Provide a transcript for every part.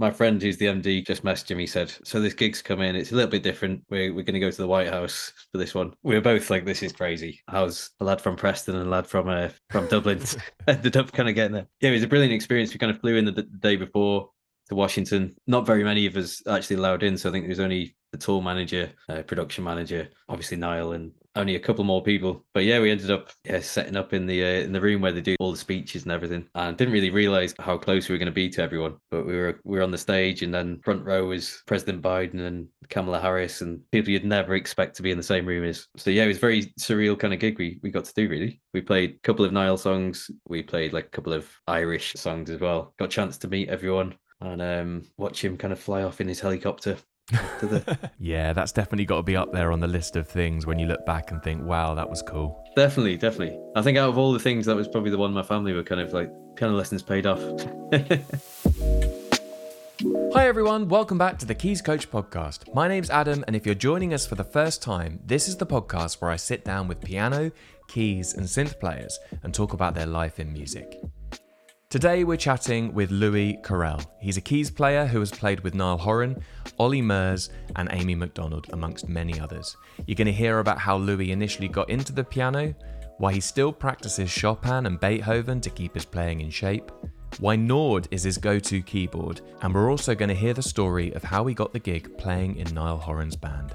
my friend who's the MD just messaged him. He said, "So this gig's come in. It's a little bit different. We're we're going to go to the White House for this one." We were both like, "This is crazy." How's a lad from Preston and a lad from uh, from Dublin ended up kind of getting there? Yeah, it was a brilliant experience. We kind of flew in the, the day before to Washington. Not very many of us actually allowed in, so I think there was only the tour manager, uh, production manager, obviously Niall, and only a couple more people. But yeah, we ended up yeah, setting up in the uh, in the room where they do all the speeches and everything, and didn't really realize how close we were going to be to everyone. But we were we were on the stage, and then front row was President Biden and Kamala Harris, and people you'd never expect to be in the same room as. So yeah, it was very surreal kind of gig we we got to do. Really, we played a couple of Niall songs, we played like a couple of Irish songs as well. Got a chance to meet everyone and um, watch him kind of fly off in his helicopter. yeah, that's definitely got to be up there on the list of things when you look back and think, wow, that was cool. Definitely, definitely. I think out of all the things, that was probably the one my family were kind of like piano lessons paid off. Hi everyone, welcome back to the Keys Coach podcast. My name's Adam, and if you're joining us for the first time, this is the podcast where I sit down with piano, keys, and synth players and talk about their life in music. Today we're chatting with Louis Querelle. He's a keys player who has played with Niall Horan, Olly Murs, and Amy Macdonald, amongst many others. You're going to hear about how Louis initially got into the piano, why he still practices Chopin and Beethoven to keep his playing in shape, why Nord is his go to keyboard, and we're also going to hear the story of how he got the gig playing in Niall Horan's band.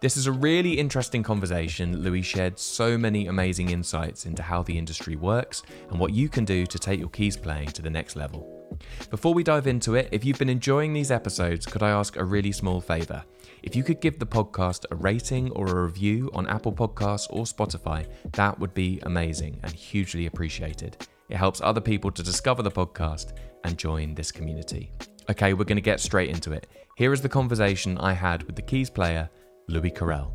This is a really interesting conversation. Louis shared so many amazing insights into how the industry works and what you can do to take your keys playing to the next level. Before we dive into it, if you've been enjoying these episodes, could I ask a really small favour? If you could give the podcast a rating or a review on Apple Podcasts or Spotify, that would be amazing and hugely appreciated. It helps other people to discover the podcast and join this community. Okay, we're going to get straight into it. Here is the conversation I had with the keys player Louis Querelle.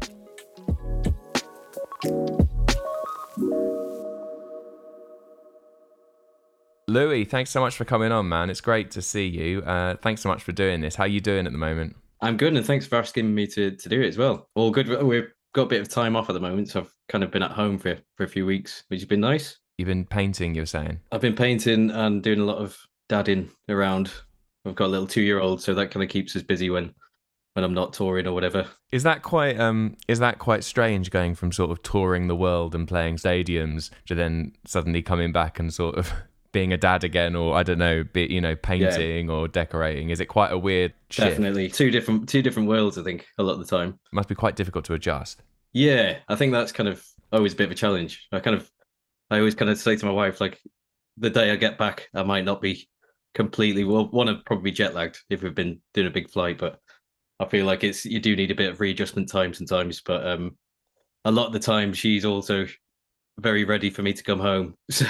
Louis, thanks so much for coming on, man. It's great to see you. Uh, thanks so much for doing this. How are you doing at the moment? I'm good, and thanks for asking me to, to do it as well. All good. We've got a bit of time off at the moment, so I've kind of been at home for, for a few weeks, which has been nice. You've been painting, you're saying? I've been painting and doing a lot of dadding around. I've got a little two year old, so that kind of keeps us busy when when I'm not touring or whatever. Is that quite um is that quite strange going from sort of touring the world and playing stadiums to then suddenly coming back and sort of being a dad again or I don't know, be you know, painting yeah. or decorating? Is it quite a weird shift? Definitely. Two different two different worlds I think a lot of the time. Must be quite difficult to adjust. Yeah, I think that's kind of always a bit of a challenge. I kind of I always kind of say to my wife like the day I get back I might not be completely well one of probably jet lagged if we've been doing a big flight but I feel like it's you do need a bit of readjustment time sometimes, but um, a lot of the time she's also very ready for me to come home.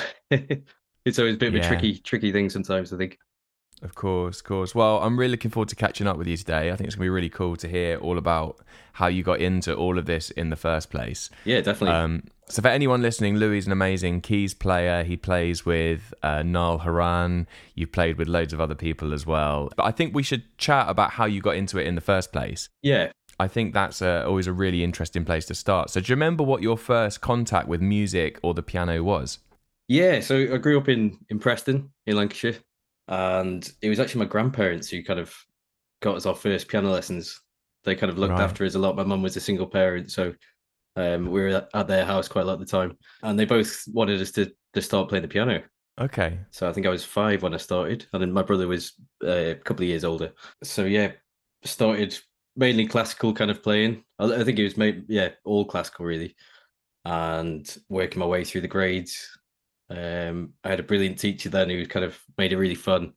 So it's always a bit of yeah. a tricky, tricky thing sometimes. I think. Of course, of course. Well, I'm really looking forward to catching up with you today. I think it's gonna be really cool to hear all about how you got into all of this in the first place. Yeah, definitely. Um, so for anyone listening, Louis is an amazing keys player. He plays with uh, Niall Horan. You've played with loads of other people as well. But I think we should chat about how you got into it in the first place. Yeah. I think that's a, always a really interesting place to start. So do you remember what your first contact with music or the piano was? Yeah, so I grew up in in Preston in Lancashire, and it was actually my grandparents who kind of got us our first piano lessons. They kind of looked right. after us a lot. My mum was a single parent, so um, we were at their house quite a lot of the time, and they both wanted us to to start playing the piano. Okay. So I think I was five when I started, and then my brother was uh, a couple of years older. So yeah, started mainly classical kind of playing. I, I think it was made yeah all classical really, and working my way through the grades. Um, I had a brilliant teacher then who kind of made it really fun,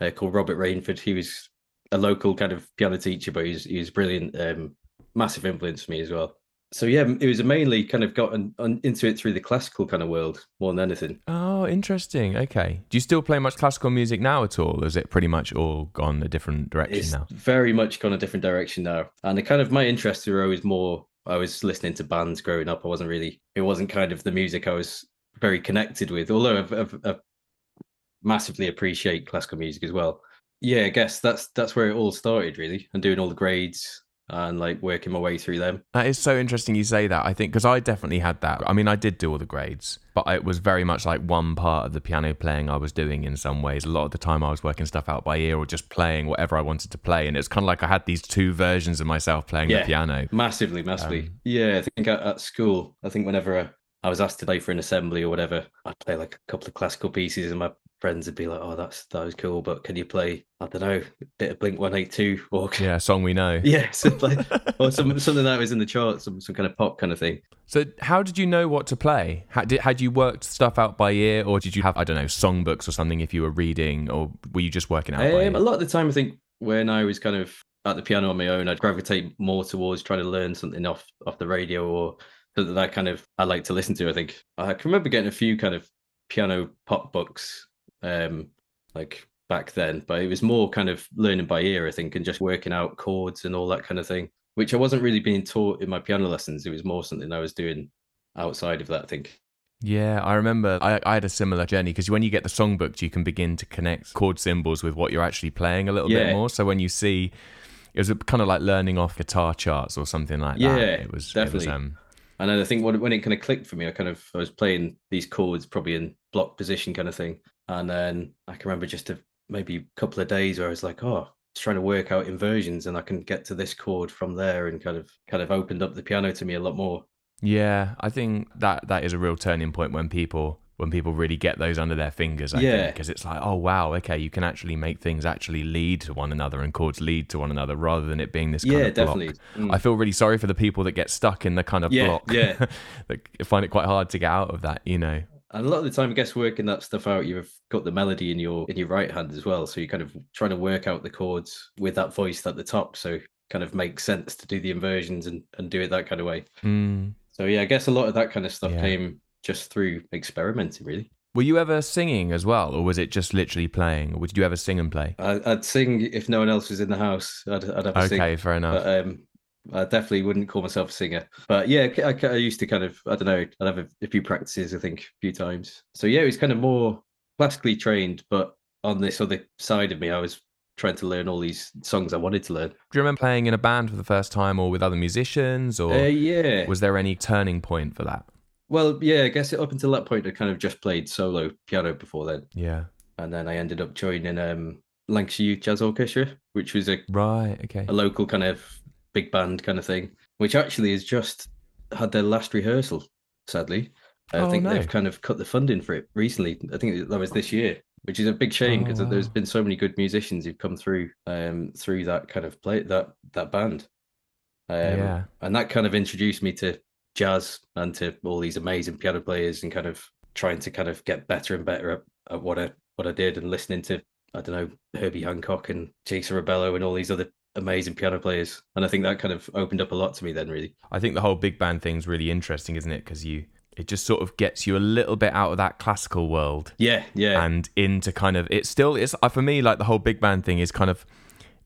uh, called Robert Rainford. He was a local kind of piano teacher, but he was he was brilliant. Um, massive influence for me as well so yeah, it was mainly kind of gotten into it through the classical kind of world more than anything. Oh, interesting. Okay. Do you still play much classical music now at all? Or is it pretty much all gone a different direction it's now? Very much gone a different direction now. And the kind of my interests were always more. I was listening to bands growing up. I wasn't really. It wasn't kind of the music I was very connected with. Although I've, I've, I've massively appreciate classical music as well. Yeah, I guess that's that's where it all started really. And doing all the grades and like working my way through them. That is so interesting you say that. I think because I definitely had that. I mean, I did do all the grades, but it was very much like one part of the piano playing I was doing in some ways. A lot of the time I was working stuff out by ear or just playing whatever I wanted to play. And it's kind of like I had these two versions of myself playing Yeah. the piano. Massively, massively. Um, yeah, I think at, at school, I think whenever I, was asked to play for an assembly or whatever, I'd play like a couple of classical pieces, and my friends would be like, "Oh, that's that was cool, but can you play? I don't know, a bit of Blink One Eight Two or Yeah, song we know. yeah, so like, or some something that was in the charts, some some kind of pop kind of thing." So, how did you know what to play? Had, did, had you worked stuff out by ear, or did you have I don't know songbooks or something if you were reading, or were you just working out Um, a lot of the time, I think when I was kind of at the piano on my own, I'd gravitate more towards trying to learn something off off the radio or something that I kind of I like to listen to. I think I can remember getting a few kind of piano pop books, um, like back then, but it was more kind of learning by ear, I think, and just working out chords and all that kind of thing, which I wasn't really being taught in my piano lessons. It was more something I was doing outside of that. I think. Yeah, I remember I, I had a similar journey because when you get the songbooks, you can begin to connect chord symbols with what you're actually playing a little bit more. So when you see, it was kind of like learning off guitar charts or something like Yeah, that. It was It was, definitely. um, And then I think when, it kind of clicked for me, I kind of I was playing these chords probably in block position kind of thing. And then I can remember just a, maybe a couple of days where I was like, oh, trying to work out inversions and I can get to this chord from there and kind of kind of opened up the piano to me a lot more. yeah, I think that that is a real turning point when people when people really get those under their fingers. I Yeah. because it's like, oh wow, okay, you can actually make things actually lead to one another and chords lead to one another rather than it being this kind yeah, of block. definitely. Mm. I feel really sorry for the people that get stuck in the kind of Yeah, block. yeah. that find it quite hard to get out of that, you know. And a lot of the time, I guess working that stuff out, you've got the melody in your in your right hand as well. So you're kind of trying to work out the chords with that voice at the top. So kind of makes sense to do the inversions and, and do it that kind of way. Mm. So yeah, I guess a lot of that kind of stuff Yeah. came just through experimenting, really. Were you ever singing as well, or was it just literally playing? Or did you ever sing and play? I, I'd sing if no one else was in the house. I'd, I'd have a sing, Okay, fair enough. but um, I definitely wouldn't call myself a singer. But yeah, I, I- I used to kind of, I don't know, I'd have a, a few practices, I think, a few times. So yeah, it was kind of more classically trained, but on this other side of me, I was trying to learn all these songs I wanted to learn. Do you remember playing in a band for the first time, or with other musicians, or Uh, yeah. was there any turning point for that? Well, yeah, I guess up until that point, I kind of just played solo piano before then. Yeah. And then I ended up joining um, Lancashire Youth Jazz Orchestra, which was a Right. Okay. a local kind of big band kind of thing, which actually has just had their last rehearsal. Sadly, I Oh, think no. they've kind of cut the funding for it recently. I think that was this year, which is a big shame Oh, because there's been so many good musicians who've come through um through that kind of play that that band. Um, Yeah. and that kind of introduced me to jazz and to all these amazing piano players and kind of trying to kind of get better and better at, at what I what I did and listening to I don't know Herbie Hancock and Jason Rebello and all these other amazing piano players. And I think that kind of opened up a lot to me then really. I think the whole big band thing's really interesting, isn't it? Because you, it just sort of gets you a little bit out of that classical world Yeah, yeah. and into kind of it's still it's uh, for me like the whole big band thing is kind of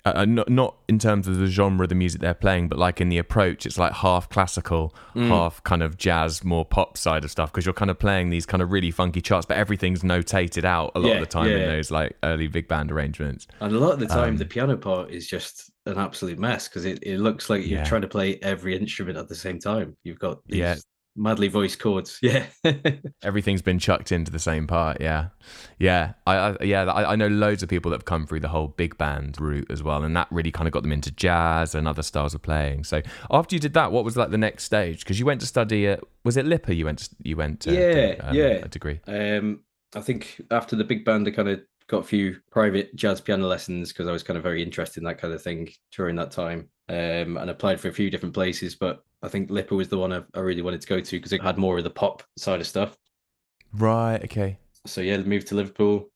uh, uh, not not in terms of the genre of the music they're playing, but like in the approach, it's like half classical, Mm. half kind of jazz, more pop side of stuff. Because you're kind of playing these kind of really funky charts, but everything's notated out a lot Yeah, of the time in those like early big band arrangements. And a lot of the time, Um, the piano part is just an absolute mess because it, it looks like you're Yeah. trying to play every instrument at the same time. You've got these Yeah. Madly voiced chords. Yeah. Everything's been chucked into the same part. Yeah, yeah, I, I yeah, I, I know loads of people that have come through the whole big band route as well, and that really kind of got them into jazz and other styles of playing. So after you did that, what was like the next stage? Because you went to study at was it LIPA? You went to, you went to Yeah, do, um, yeah. a degree. um, I think after the big band, I kind of got a few private jazz piano lessons because I was kind of very interested in that kind of thing during that time. Um, and applied for a few different places, but I think LIPA was the one I, I really wanted to go to because it had more of the pop side of stuff. Right. Okay. so yeah, moved to Liverpool,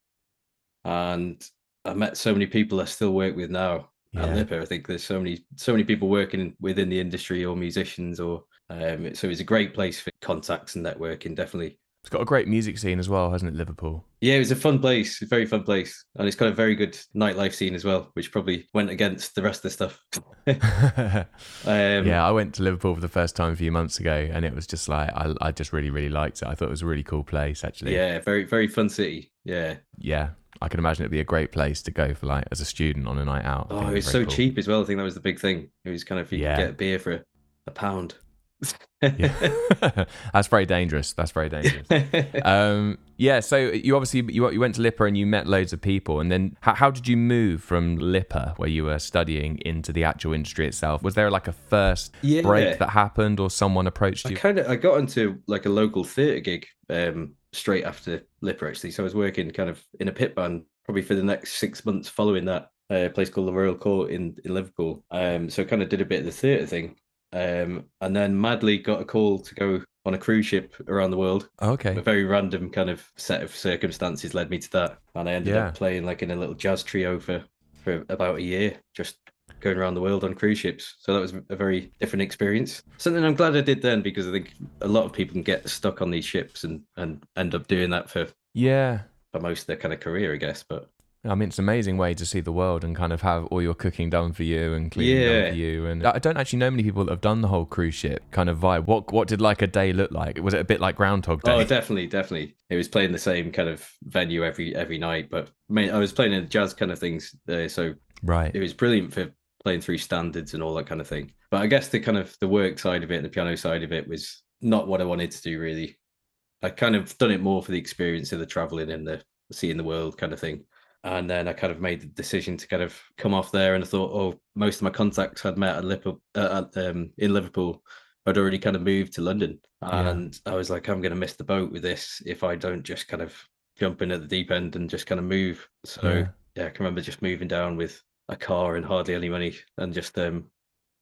and I met so many people I still work with now at Yeah. LIPA. I think there's so many so many people working within the industry or musicians or um, so it's a great place for contacts and networking. Definitely, It's got a great music scene as well, hasn't it, Liverpool? yeah, it was a fun place, a very fun place, and it's got a very good nightlife scene as well, which probably went against the rest of the stuff. um, yeah, I went to Liverpool for the first time a few months ago, and it was just like I, I just really, really liked it. I thought it was a really cool place, actually. yeah, very very fun city. Yeah, yeah I can imagine it'd be a great place to go for like as a student on a night out. I Oh, it was it's so cool. cheap as well. I think that was the big thing. It was kind of you Yeah. could get a beer for a, a pound. That's very dangerous. That's very dangerous. um, yeah. So you obviously you, you went to LIPA and you met loads of people, and then how, how did you move from LIPA, where you were studying, into the actual industry itself? Was there like a first Yeah. break that happened, or someone approached you? I kind of I got into like a local theatre gig um, straight after LIPA actually. So I was working kind of in a pit band probably for the next six months following that. uh, A place called the Royal Court in, in Liverpool. Um, so I kind of did a bit of the theatre thing, um, and then madly got a call to go on a cruise ship around the world. okay. A very random kind of set of circumstances led me to that, and I ended Yeah. up playing like in a little jazz trio for for about a year, just going around the world on cruise ships. So that was a very different experience. Something I'm glad I did then because I think a lot of people can get stuck on these ships and and end up doing that for Yeah. for most of their kind of career, I guess. But I mean, it's an amazing way to see the world and kind of have all your cooking done for you and cleaning done Yeah. for you. And I don't actually know many people that have done the whole cruise ship kind of vibe. What what did like a day look like? Was it a bit like Groundhog Day? oh, definitely, definitely, it was playing the same kind of venue every every night. But I mean, I was playing in jazz kind of things, uh, so right. it was brilliant for playing through standards and all that kind of thing. But I guess the kind of the work side of it and the piano side of it was not what I wanted to do really. I kind of done it more for the experience of the traveling and the seeing the world kind of thing. And then I kind of made the decision to kind of come off there and I thought, oh, most of my contacts I'd met at Liverpool, uh, at, um, in Liverpool, I'd already kind of moved to London. Yeah. And I was like, I'm going to miss the boat with this if I don't just kind of jump in at the deep end and just kind of move. So Yeah. yeah, I can remember just moving down with a car and hardly any money and just um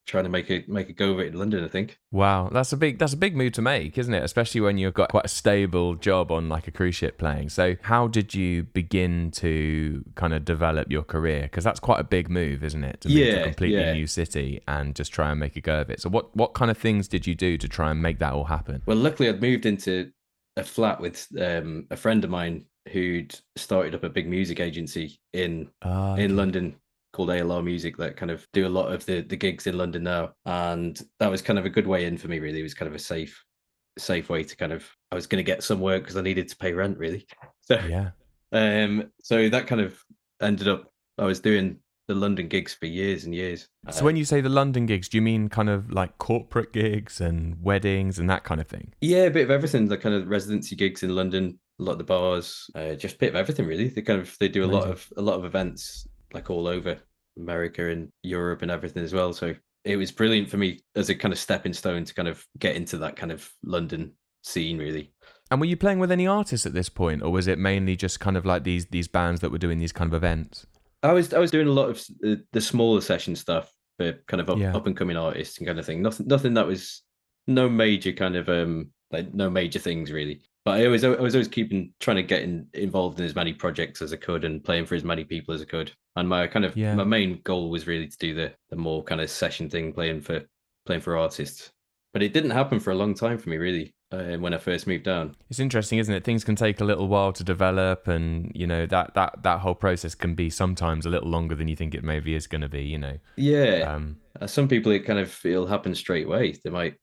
trying to make a make a go of it in London, I think. Wow, that's a big that's a big move to make, isn't it? Especially when you've got quite a stable job on like a cruise ship playing. So, how did you begin to kind of develop your career? Because that's quite a big move, isn't it? To move to a completely yeah. new city and just try and make a go of it. So, what what kind of things did you do to try and make that all happen? Well, luckily I'd moved into a flat with um a friend of mine who'd started up a big music agency in Ah, in. London called ALR Music that kind of do a lot of the the gigs in London now, and that was kind of a good way in for me. Really, it was kind of a safe safe way to kind of I was going to get some work because I needed to pay rent really. So Yeah. um, so that kind of ended up I was doing the London gigs for years and years. So, when you say the London gigs, do you mean kind of like corporate gigs and weddings and that kind of thing? Yeah, a bit of everything. The kind of residency gigs in London, a lot of the bars, uh, just a bit of everything really. They kind of they do a lot of a lot of events like all over America and Europe and everything as well. So it was brilliant for me as a kind of stepping stone to kind of get into that kind of London scene really. And were you playing with any artists at this point, or was it mainly just kind of like these these bands that were doing these kind of events? I was I was doing a lot of uh, the smaller session stuff for kind of up, Yeah. up and coming artists and kind of thing. Nothing nothing that was no major kind of um like no major things really. But I was I was always keeping trying to get in, involved in as many projects as I could and playing for as many people as I could. And my kind of Yeah. my main goal was really to do the the more kind of session thing, playing for playing for artists. But it didn't happen for a long time for me really. Uh, when I first moved down. It's interesting, isn't it? Things can take a little while to develop, and you know that that that whole process can be sometimes a little longer than you think it maybe is going to be. You know, Yeah. um, Uh, some people it kind of it'll happen straight away. They might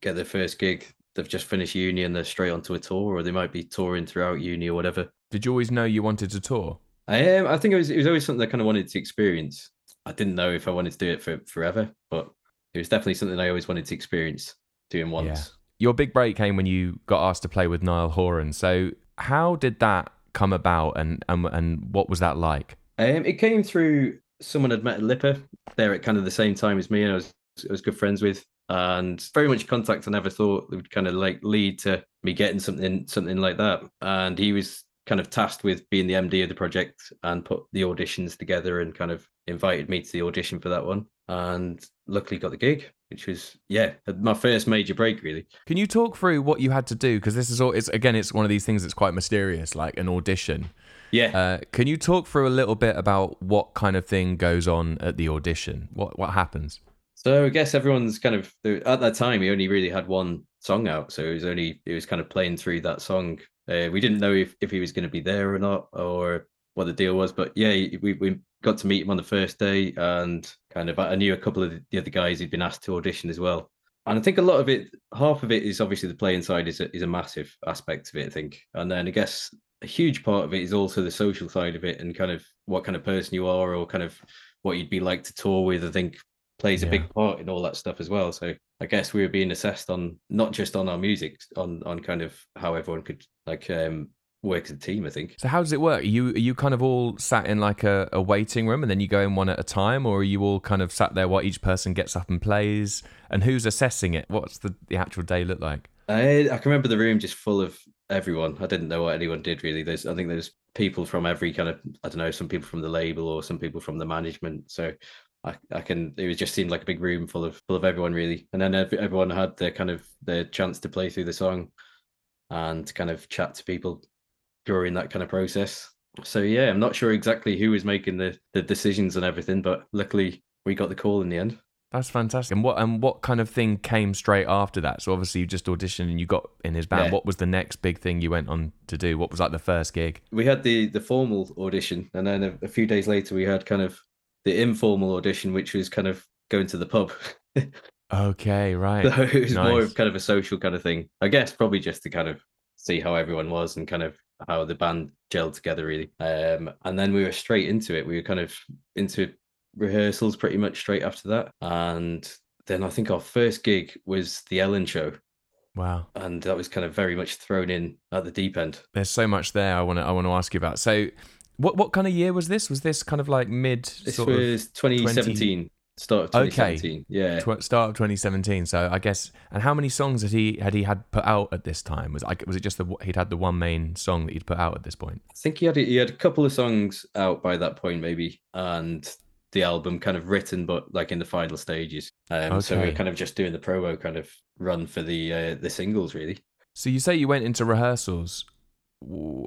get their first gig, they've just finished uni and they're straight onto a tour, or they might be touring throughout uni or whatever. did you always know you wanted to tour? I um, I think it was it was always something I kind of wanted to experience. I didn't know if I wanted to do it for forever, but it was definitely something I always wanted to experience doing once. Your big break came when you got asked to play with Niall Horan. So how did that come about, and and and what was that like? Um, it came through someone I'd met at LIPA there at kind of the same time as me, and I was I was good friends with, and very much contact I never thought would kind of like lead to me getting something something like that. And he was kind of tasked with being the MD of the project and put the auditions together and kind of invited me to the audition for that one. And luckily got the gig, which was yeah my first major break really. Can you talk through what you had to do? Because this is all. It's again, it's one of these things that's quite mysterious, like an audition. Yeah. Uh, can you talk through a little bit about what kind of thing goes on at the audition? What what happens? So I guess everyone's kind of at that time he only really had one song out, so it was only it was kind of playing through that song. Uh, we didn't know if, if he was going to be there or not, or what the deal was. But yeah, we we got to meet him on the first day, and kind of I knew a couple of the other guys who'd been asked to audition as well. And I think a lot of it, half of it is obviously the playing side is a, is a massive aspect of it. I think, and then I guess a huge part of it is also the social side of it and kind of what kind of person you are or kind of what you'd be like to tour with. I think plays a big part in all that stuff as well. So I guess we were being assessed on not just on our music, on on kind of how everyone could like um work as a team. I think. So how does it work? Are you are you kind of all sat in like a, a waiting room and then you go in one at a time, or are you all kind of sat there while each person gets up and plays? And who's assessing it? What's the, the actual day look like? I I can remember the room just full of everyone. I didn't know what anyone did really. There's I think there's people from every kind of I don't know some people from the label or some people from the management. So I, I can it was just seemed like a big room full of full of everyone really. And then ev- everyone had their kind of their chance to play through the song and kind of chat to people during that kind of process. So yeah, I'm not sure exactly who was making the the decisions and everything, but luckily we got the call in the end. That's fantastic. And what and what kind of thing came straight after that? So obviously you just auditioned and you got in his band. Yeah. What was the next big thing you went on to do? What was like the first gig? we had the the formal audition and then a, a few days later we had kind of the informal audition which was kind of going to the pub. Okay, right. so it was more of kind of a social kind of thing. I guess probably just to kind of see how everyone was and kind of how the band gelled together really. Um and then we were straight into it. We were kind of into rehearsals pretty much straight after that. And then i think our first gig was the ellen show. Wow. and that was kind of very much thrown in at the deep end. There's so much there I want to I want to ask you about. So what what kind of year was this? Was this kind of like mid this sort of was 2017 start of Okay. 2017 yeah tw- start of 2017. So I guess, and how many songs had he had he had put out at this time? Was like was it just the he'd had the one main song that he'd put out at this point? I think he had he had a couple of songs out by that point, maybe, and the album kind of written, but like in the final stages. Um, So we we're kind of just doing the promo kind of run for the uh, the singles, really. So you say you went into rehearsals.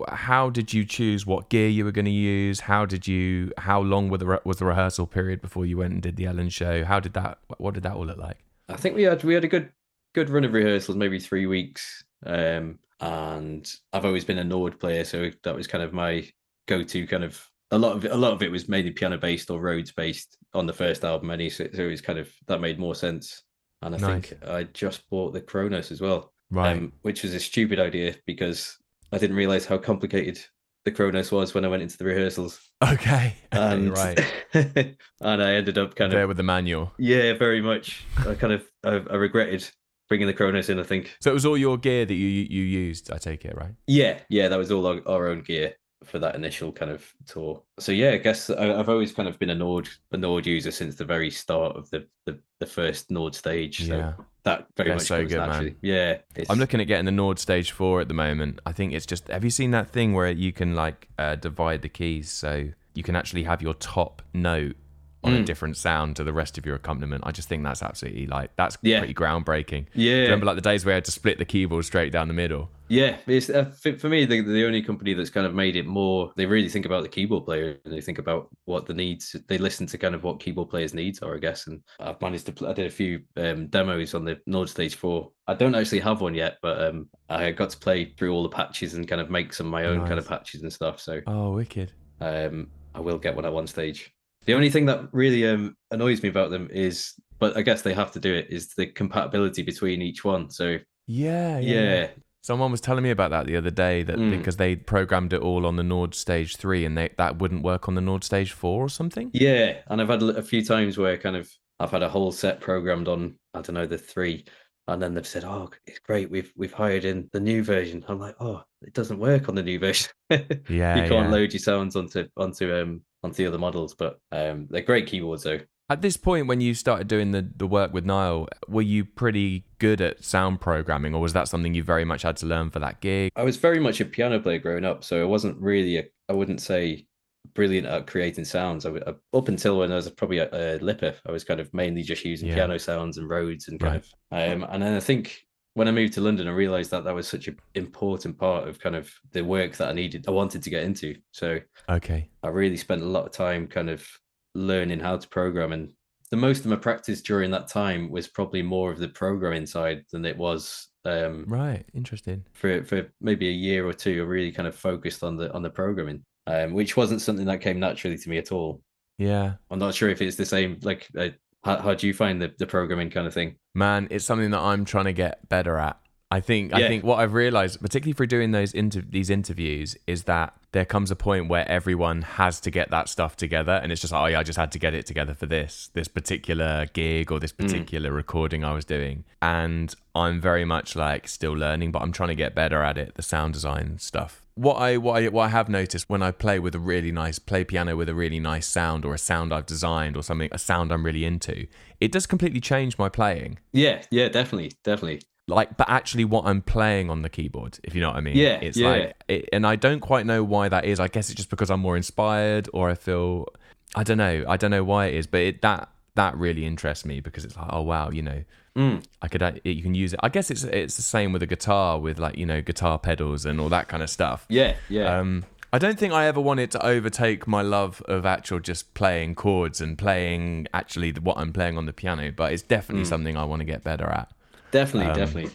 How did you choose what gear you were going to use? How did you? How long were the re- was the rehearsal period before you went and did the Ellen show? How did that? What did that all look like? I think we had we had a good good run of rehearsals, maybe three weeks. Um, and I've always been a Nord player, so that was kind of my go to kind of. A lot of it, a lot of it was mainly piano based or Rhodes based on the first album, any so, so it was kind of that made more sense. And I Nice. think I just bought the Kronos as well. Right. um, which was a stupid idea because I didn't realize how complicated the Kronos was when I went into the rehearsals, okay. and right. and I ended up kind There of with the manual. yeah, very much. I kind of I, I regretted bringing the Kronos in. I think So it was all your gear that you you used. I take it right. yeah, yeah, that was all our, our own gear for that initial kind of tour. So yeah, I guess I, I've always kind of been a Nord a Nord user since the very start of the the, the first Nord stage. So Yeah. that very They're much so good, man. Yeah, it's, I'm looking at getting the Nord Stage Four at the moment. I think it's just. Have you seen that thing where you can like uh, divide the keys so you can actually have your top note on a Mm. different sound to the rest of your accompaniment? I just think that's absolutely like that's Yeah. pretty groundbreaking. Yeah, Remember like the days where I had to split the keyboard straight down the middle. Yeah, it's uh, for, for me the the only company that's kind of made it more. They really think about the keyboard player and they think about what the needs. They listen to kind of what keyboard players' needs are, I guess. And I've managed to. Pl- I did a few um, demos on the Nord Stage Four. I don't actually have one yet, but um, I got to play through all the patches and kind of make some of my own kind of patches and stuff. So Oh, wicked. um, I will get one at one stage. The only thing that really um, annoys me about them is, but I guess they have to do it, is the compatibility between each one. So Yeah, yeah. yeah, Someone was telling me about that the other day that Mm. because they programmed it all on the Nord Stage 3 and they that wouldn't work on the Nord Stage 4 or something. Yeah, and I've had a few times where kind of I've had a whole set programmed on I don't know the three, and then they've said, "Oh, it's great. We've we've hired in the new version." I'm like, "Oh, it doesn't work on the new version. Yeah, you can't yeah. load your sounds onto onto um onto the other models." But um, they're great keyboards though. At this point, when you started doing the, the work with Niall, were you pretty good at sound programming, or was that something you very much had to learn for that gig? I was very much a piano player growing up, so I wasn't really a, I wouldn't say brilliant at creating sounds. I, uh, up until when I was probably a, a LIPA, I was kind of mainly just using Yeah. piano sounds and Rhodes and kind Right. of. Um, and then I think when I moved to London, I realized that that was such an important part of kind of the work that I needed, I wanted to get into. So Okay. I really spent a lot of time kind of learning how to program and the most of my practice during that time was probably more of the programming side than it was um Right. Interesting. for for maybe a year or two, I really kind of focused on the on the programming, um, which wasn't something that came naturally to me at all. Yeah. I'm not sure if it's the same. Like, uh, how, how do you find the, the programming kind of thing? Man, it's something that I'm trying to get better at. I think I think what I've realized, particularly through doing those inter- these interviews, is that there comes a point where everyone has to get that stuff together, and it's just like, oh yeah, I just had to get it together for this this particular gig or this hmm. particular recording I was doing, and I'm very much like still learning, but I'm trying to get better at it, the sound design stuff. What I what I what I have noticed when I play with a really nice play piano with a really nice sound or a sound I've designed or something a sound I'm really into, it does completely change my playing Yeah, yeah, definitely, definitely. Like but actually what i'm playing on the keyboard if you know what i mean Yeah, it's yeah. like it, and i don't quite know why that is i guess it's just because i'm more inspired or i feel i don't know i don't know why it is but it, that that really interests me because it's like oh wow you know Mm. i could uh, you can use it i guess it's it's the same with a guitar with like you know guitar pedals and all that kind of stuff Yeah, yeah. um, I don't think I ever wanted to overtake my love of actual just playing chords and playing actually the- what I'm playing on the piano, but it's definitely Mm. something I want to get better at. Definitely, um, definitely.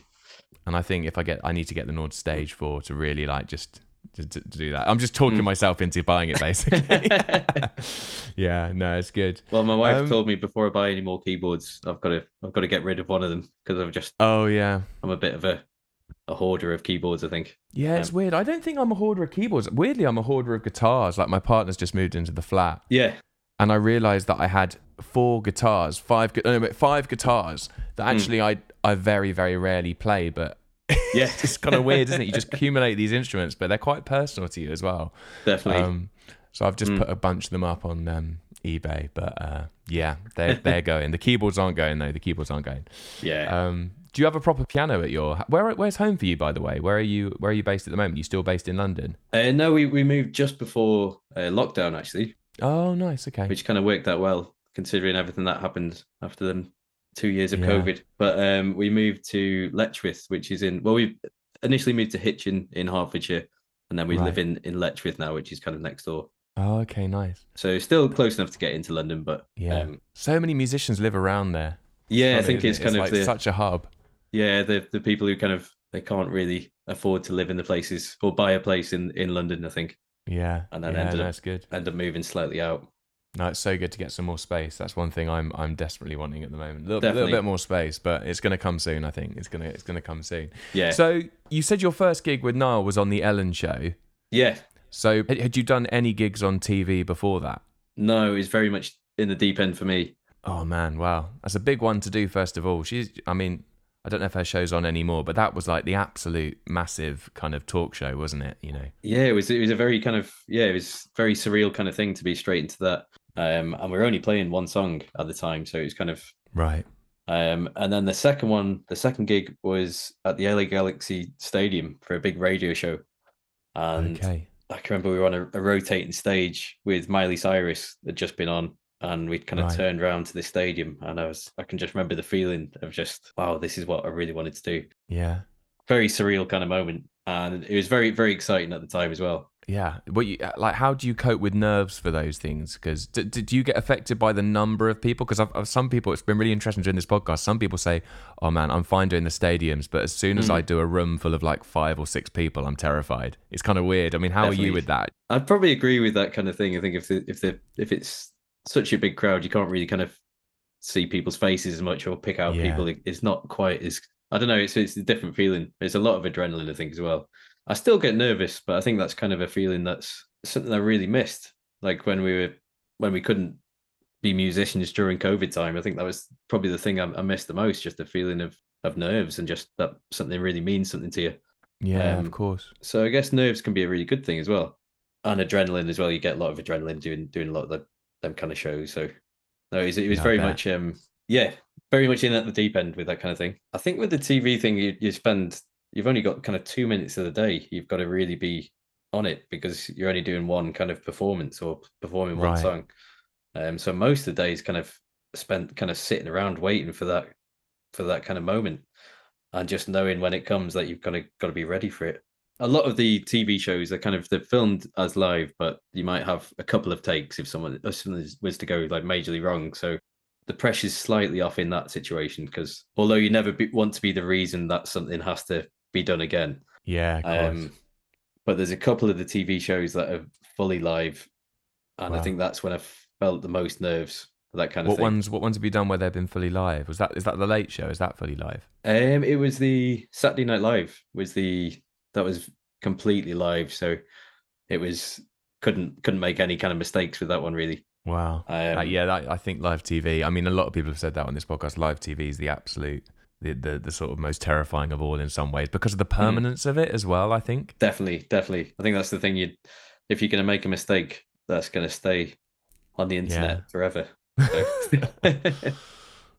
And I think if I get, I need to get the Nord Stage Four to really like just to, to, to do that. I'm just talking myself into buying it, basically. yeah, no, it's good. Well, my wife Um, told me before I buy any more keyboards, I've got to I've got to get rid of one of them because I've just Oh yeah, I'm a bit of a a hoarder of keyboards. I think. yeah, it's weird. I don't think I'm a hoarder of keyboards. Weirdly, I'm a hoarder of guitars. Like my partner's just moved into the flat, Yeah, and I realized that I had four guitars, five, no, five guitars that actually I I very very rarely play, but. yeah, It's kind of weird, isn't it? You just accumulate these instruments, but they're quite personal to you as well. definitely. Um, so I've just put a bunch of them up on um, eBay, but uh, yeah, they're they're going. The keyboards aren't going though. The keyboards aren't going. yeah. Um, do you have a proper piano at your? Where where's home for you, by the way? Where are you? Where are you based at the moment? You still based in London? Uh, no, we we moved just before uh, lockdown actually, Oh, nice. Okay. which kind of worked out well considering everything that happened after them two years of Yeah. COVID. But um, we moved to Letchworth, which is in well, we initially moved to Hitchin in Hertfordshire, and then we Right. live in in Letchworth now, which is kind of next door. Oh, okay. Nice. So still close enough to get into London, but Yeah. um, so many musicians live around there. yeah, I think it's it? kind of like the such a hub. yeah the the people who kind of they can't really afford to live in the places or buy a place in in London. I think Yeah. And then yeah, ended no, up- it's good. end up moving slightly out. No, it's so good to get some more space. That's one thing I'm I'm desperately wanting at the moment. A little, little bit more space, but it's going to come soon. I think it's gonna it's gonna come soon. Yeah, So you said your first gig with Niall was on the Ellen Show. yeah. So had- had you done any gigs on TV before that? No, it's very much in the deep end for me. Oh man, wow, that's a big one to do. First of all, she's. I mean, I don't know if her show's on anymore, but that was like the absolute massive kind of talk show, wasn't it? You know. Yeah, it was it was a very kind of yeah, it was very surreal kind of thing to be straight into that. Um, and we were only playing one song at the time, so it was kind of Right. um, and then the second one, the second gig was at the LA Galaxy Stadium for a big radio show, and okay. I can remember we were on a, a rotating stage with Miley Cyrus that just been on, and we kind of Right. turned around to the stadium, and I was I can just remember the feeling of just wow, this is what I really wanted to do. Yeah. Very surreal kind of moment, and it was very very exciting at the time as well. Yeah. What you uh, like? How do you cope with nerves for those things? Because did, did you get affected by the number of people? Because I've, some people, it's been really interesting doing this podcast. Some people say, "Oh man, I'm fine doing the stadiums, but as soon as I mm. do a room full of like five or six people, I'm terrified." It's kind of weird. I mean, how are you with that? I'd probably agree with that kind of thing. I think if the if the if it's such a big crowd, you can't really kind of see people's faces as much or pick out Yeah. people. It's not quite as I don't know. It's it's a different feeling. It's a lot of adrenaline, I think, as well. I still get nervous, but I think that's kind of a feeling that's something I really missed. Like when we were when we couldn't be musicians during COVID time. I think that was probably the thing I, I missed the most. Just the feeling of of nerves and just that something really means something to you. Yeah, Um, of course. So I guess nerves can be a really good thing as well, and adrenaline as well. You get a lot of adrenaline doing doing a lot of the, them kind of shows. So no, it was, it was Yeah, very much um yeah, very much in at the deep end with that kind of thing. I think with the TV thing, you you spend you've only got kind of two minutes of the day. You've got to really be on it because you're only doing one kind of performance or performing one Right. song. Um, so most of the day is kind of spent kind of sitting around waiting for that for that kind of moment, and just knowing when it comes that you've kind of got to be ready for it. A lot of the TV shows are kind of they're filmed as live, but you might have a couple of takes if someone if something was to go like majorly wrong. So the pressure's slightly off in that situation because although you never be, want to be the reason that something has to be done again, Yeah, um, but there's a couple of the TV shows that are fully live, and I think that's when I felt the most nerves. that kind of What thing. ones? What ones have you done where they've been fully live? Was that is that the Late Show? Is that fully live? Um, it was the Saturday Night Live was the that was completely live, so it was couldn't couldn't make any kind of mistakes with that one really. Wow. Um, Uh, yeah, that, I think live TV. I mean, a lot of people have said that on this podcast. Live TV is the absolute, the, the the sort of most terrifying of all in some ways because of the Hmm. permanence of it as well. I think. Definitely, definitely. I think that's the thing. You, if you're going to make a mistake, that's going to stay on the internet forever. So-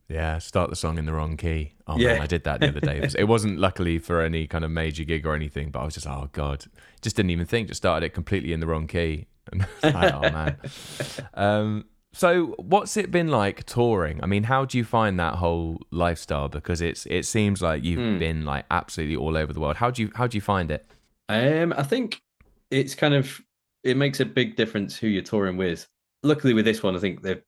Yeah, start the song in the wrong key. Oh Yeah. man, I did that the other day. It wasn't luckily for any kind of major gig or anything, but I was just, oh god, just didn't even think. Just started it completely in the wrong key. And like, oh man. Um, so what's it been like touring? I mean, how do you find that whole lifestyle? Because it's it seems like you've Hmm. been like absolutely all over the world. How do you how do you find it? Um, I think it's kind of it makes a big difference who you're touring with. Luckily, with this one, I think they've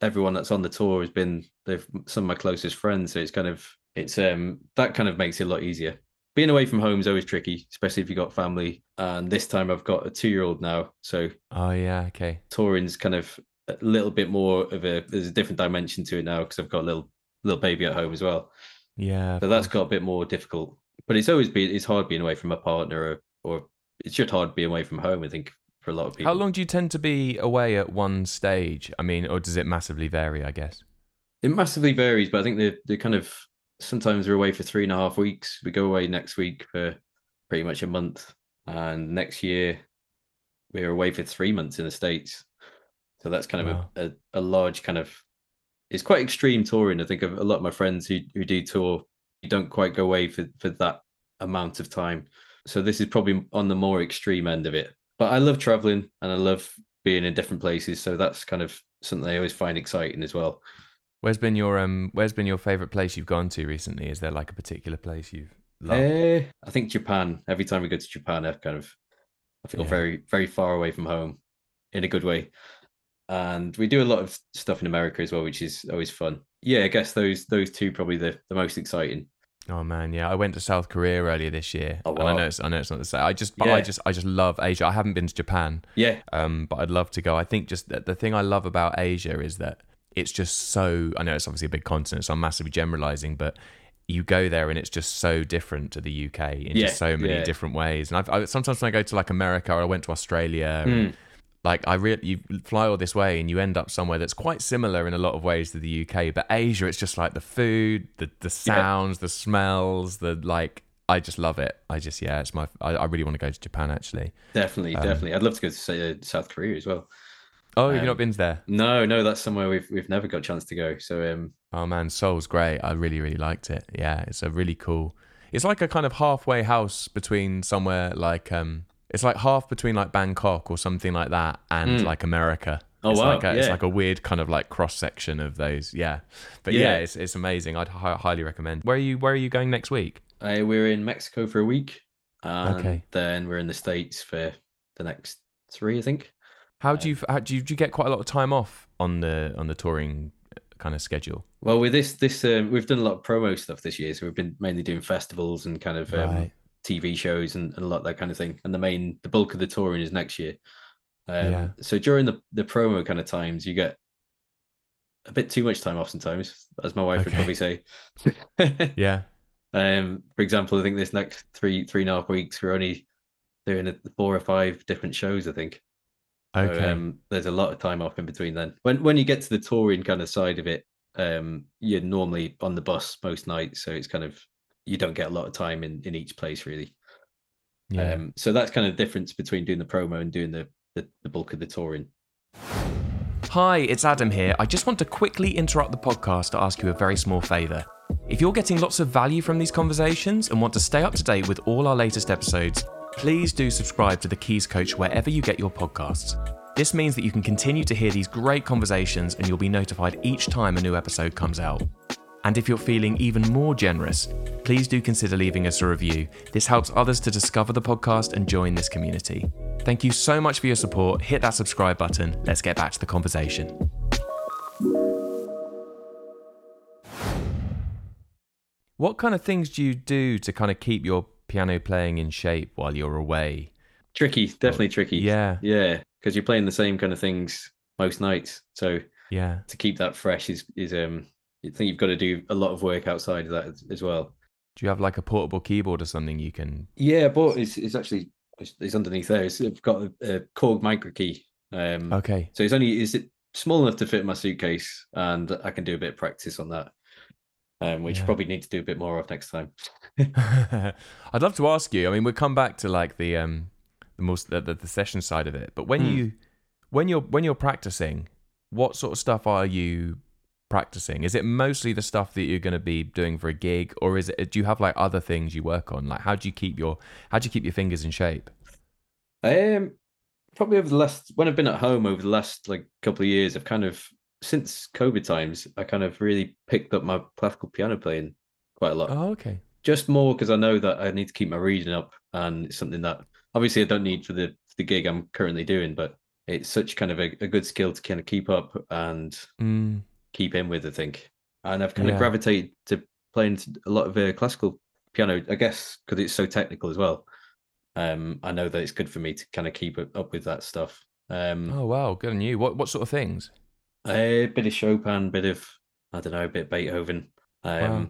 everyone that's on the tour has been they've some of my closest friends. So it's kind of it's um that kind of makes it a lot easier. Being away from home is always tricky, especially if you've got family. And this time I've got a two year old now, so Oh yeah, okay. touring's kind of a little bit more of a there's a different dimension to it now because I've got a little little baby at home as well. Yeah. So that's got a bit more difficult. But it's always been it's hard being away from a partner or, or it's just hard being away from home, I think, for a lot of people. How long do you tend to be away at one stage? I mean, or does it massively vary? I guess. It massively varies, but I think they they kind of sometimes we're away for three and a half weeks. We go away next week for pretty much a month. And next year we're away for three months in the States. So that's kind of Wow. a, a, a large kind of it's quite extreme touring. I think of a lot of my friends who, who do tour, you don't quite go away for, for that amount of time. So this is probably on the more extreme end of it. But I love traveling and I love being in different places. So that's kind of something I always find exciting as well. Where's been your um? Where's been your favorite place you've gone to recently? Is there like a particular place you've loved? Eh, I think Japan. Every time we go to Japan, I kind of I feel Yeah. very very far away from home, in a good way. And we do a lot of stuff in America as well, which is always fun. Yeah, I guess those those two probably the the most exciting. Oh man, yeah. I went to South Korea earlier this year, Oh, and I know it's I know it's not the same. I just but I just I just love Asia. I haven't been to Japan, Yeah, um, but I'd love to go. I think just that the thing I love about Asia is that it's just so. I know it's obviously a big continent, so I'm massively generalizing, but you go there and it's just so different to the UK in Yeah, just so many yeah. different ways. And I've I, sometimes when I go to like America or I went to Australia, Mm. and, like I really you fly all this way and you end up somewhere that's quite similar in a lot of ways to the UK. But Asia, it's just like the food, the the sounds, the smells, the like. I just love it. I just yeah, it's my. I, I really want to go to Japan actually. definitely, Um, definitely. I'd love to go to say, uh, South Korea as well. Oh, you've Um, not been there? No, no, that's somewhere we've we've never got a chance to go. So um, Oh man, Seoul's great. I really, really liked it. Yeah, it's a really cool. It's like a kind of halfway house between somewhere like um, it's like half between like Bangkok or something like that and Mm. like America. Oh, it's wow, Like a, It's like a weird kind of like cross section of those. Yeah, but yeah, Yeah. it's it's amazing. I'd hi- highly recommend. Where are you? Where are you going next week? I, we're in Mexico for a week, and Okay. then we're in the States for the next three, I think. How do you how, do you do you get quite a lot of time off on the on the touring uh, kind of schedule? Well, with this, this um, we've done a lot of promo stuff this year, so we've been mainly doing festivals and kind of um, Right. TV shows and, and a lot of that kind of thing. And the main, the bulk of the touring is next year. Um, Yeah. So during the the promo kind of times, you get a bit too much time off sometimes, as my wife would probably say. Yeah. um, for example, I think this next three three and a half weeks, we're only doing a, four or five different shows. I think. So, Okay. um, there's a lot of time off in between then. When when you get to the touring kind of side of it, um, you're normally on the bus most nights, so it's kind of you don't get a lot of time in in each place really. yeah. Um, so that's kind of the difference between doing the promo and doing the the, the bulk of the touring. Hi, it's Adam here. I just want to quickly interrupt the podcast to ask you a very small favour. If you're getting lots of value from these conversations and want to stay up to date with all our latest episodes, please do subscribe to the Keys Coach wherever you get your podcasts. This means that you can continue to hear these great conversations and you'll be notified each time a new episode comes out. And if you're feeling even more generous, please do consider leaving us a review. This helps others to discover the podcast and join this community. Thank you so much for your support. Hit that subscribe button. Let's get back to the conversation. What kind of things do you do to kind of keep your piano playing in shape while you're away? Tricky, definitely tricky. Yeah. yeah, because you're playing the same kind of things most nights. So Yeah. to keep that fresh is is um. I think you've got to do a lot of work outside of that as- as well. Do you have like a portable keyboard or something you can? Yeah, but it's it's actually it's, it's underneath there. It's, got a, a Korg microKEY. Um, Okay. so it's only is it small enough to fit in my suitcase, and I can do a bit of practice on that. Um, which Yeah. probably need to do a bit more of next time. I'd love to ask you. I mean, we'll come back to like the um the most the, the, the session side of it. But when Hmm. you when you're when you're practicing, what sort of stuff are you practicing? Is it mostly the stuff that you're going to be doing for a gig, or is it? Do you have like other things you work on? Like, how do you keep your how do you keep your fingers in shape? Um, probably over the last when I've been at home over the last like couple of years, I've kind of since COVID times, I kind of really picked up my classical piano playing quite a lot. Oh, okay. Just more because I know that I need to keep my reading up, and it's something that obviously I don't need for the for the gig I'm currently doing, but it's such kind of a, a good skill to kind of keep up and Mm, keep in with. I think, and I've kind Yeah. of gravitated to playing a lot of uh, classical piano, I guess, because it's so technical as well. Um, I know that it's good for me to kind of keep up with that stuff. Um, oh wow, good on you. What what sort of things? a bit of Chopin, bit of I don't know, a bit of Beethoven, um, Wow.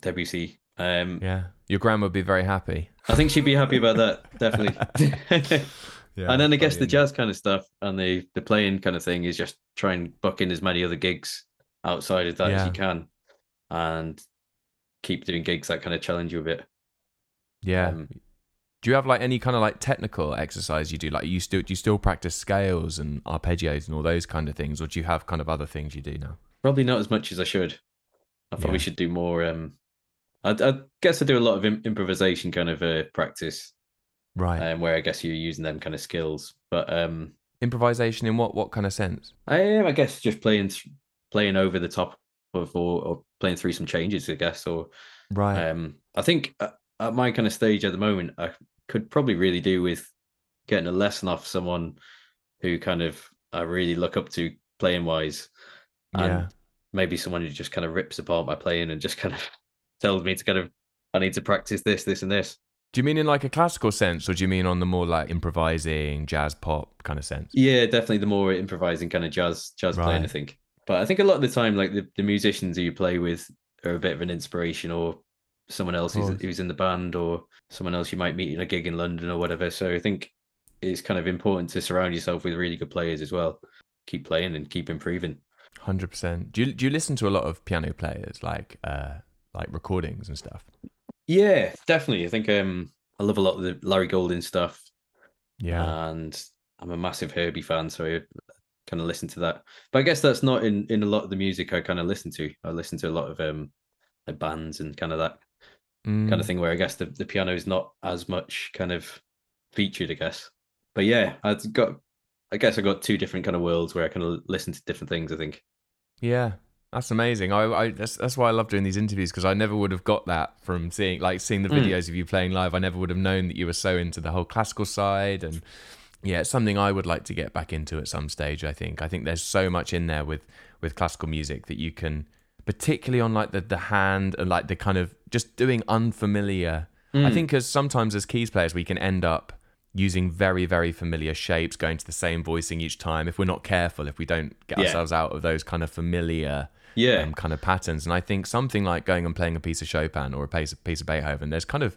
Debussy. Um, Yeah, your grandma would be very happy. I think she'd be happy about that, definitely. Yeah, and then I guess the jazz kind of stuff and the the playing kind of thing is just try and book in as many other gigs outside of that as you can, and keep doing gigs that kind of challenge you a bit. Yeah. Um, do you have like any kind of like technical exercise you do? Like you still do you still practice scales and arpeggios and all those kind of things, or do you have kind of other things you do now? Probably not as much as I should. I probably Yeah. should do more. Um, I, I guess I do a lot of Im- improvisation kind of uh, practice, Right. um, where I guess you're using them kind of skills. But um, Improvisation in what what kind of sense? I I guess, just playing playing over the top of or, or playing through some changes, I guess. Or Right. um, I think at, at my kind of stage at the moment, I could probably really do with getting a lesson off someone who kind of I really look up to playing wise, and yeah. maybe someone who just kind of rips apart my playing and just kind of tells me to kind of I need to practice this, this, and this. Do you mean in like a classical sense, or do you mean on the more like improvising jazz pop kind of sense? Yeah, definitely the more improvising kind of jazz jazz playing, I think. But I think a lot of the time, like the, the musicians who you play with are a bit of an inspiration, or someone else who's, who's in the band, or someone else you might meet in a gig in London or whatever. So I think it's kind of important to surround yourself with really good players as well. Keep playing and keep improving. Hundred percent. Do you do you listen to a lot of piano players like uh like recordings and stuff? Yeah, definitely. I think um I love a lot of the Larry Goldings stuff. Yeah. and I'm a massive Herbie fan, so I kind of listen to that. But I guess that's not in in a lot of the music I kind of listen to. I listen to a lot of um like bands and kind of that kind Mm. of thing where I guess the, the piano is not as much kind of featured, I guess. But yeah, I've got I guess I got two different kind of worlds where I kind of listen to different things, I think. Yeah, that's amazing. I, I that's that's why I love doing these interviews because I never would have got that from seeing like seeing the Mm. videos of you playing live. I never would have known that you were so into the whole classical side and yeah, it's something I would like to get back into at some stage. I think I think there's so much in there with with classical music that you can, particularly on like the the hand and like the kind of just doing unfamiliar. I Mm. think as sometimes as keys players we can end up using very very familiar shapes, going to the same voicing each time if we're not careful. If we don't get Yeah. ourselves out of those kind of familiar Yeah. um, kind of patterns. And I think something like going and playing a piece of Chopin or a piece of, piece of Beethoven, there's kind of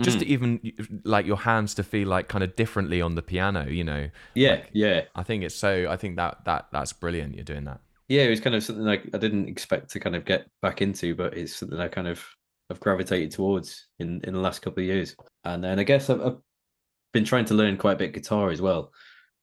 just Mm. even like your hands to feel like kind of differently on the piano. You know, yeah, like- yeah. I think it's so. I think that that that's brilliant. You're doing that. Yeah, it was kind of something like I didn't expect to kind of get back into, but it's something I kind of have gravitated towards in in the last couple of years. And then I guess I've, I've been trying to learn quite a bit guitar as well.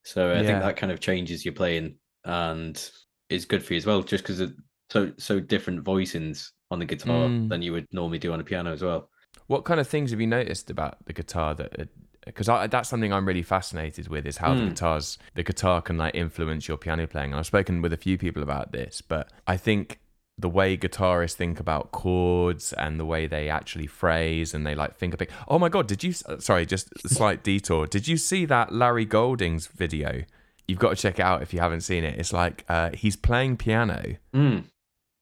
So I Yeah. think that kind of changes your playing and is good for you as well, just because it's so so different voicings on the guitar Mm. than you would normally do on a piano as well. What kind of things have you noticed about the guitar that? Because that's something I'm really fascinated with is how the Mm. guitars the guitar can like influence your piano playing. And I've spoken with a few people about this, but I think the way guitarists think about chords and the way they actually phrase and they like finger pick. Oh my god, did you? Sorry, just a slight detour. Did you see that Larry Goldings' video? You've got to check it out if you haven't seen it. It's like uh, he's playing piano Mm.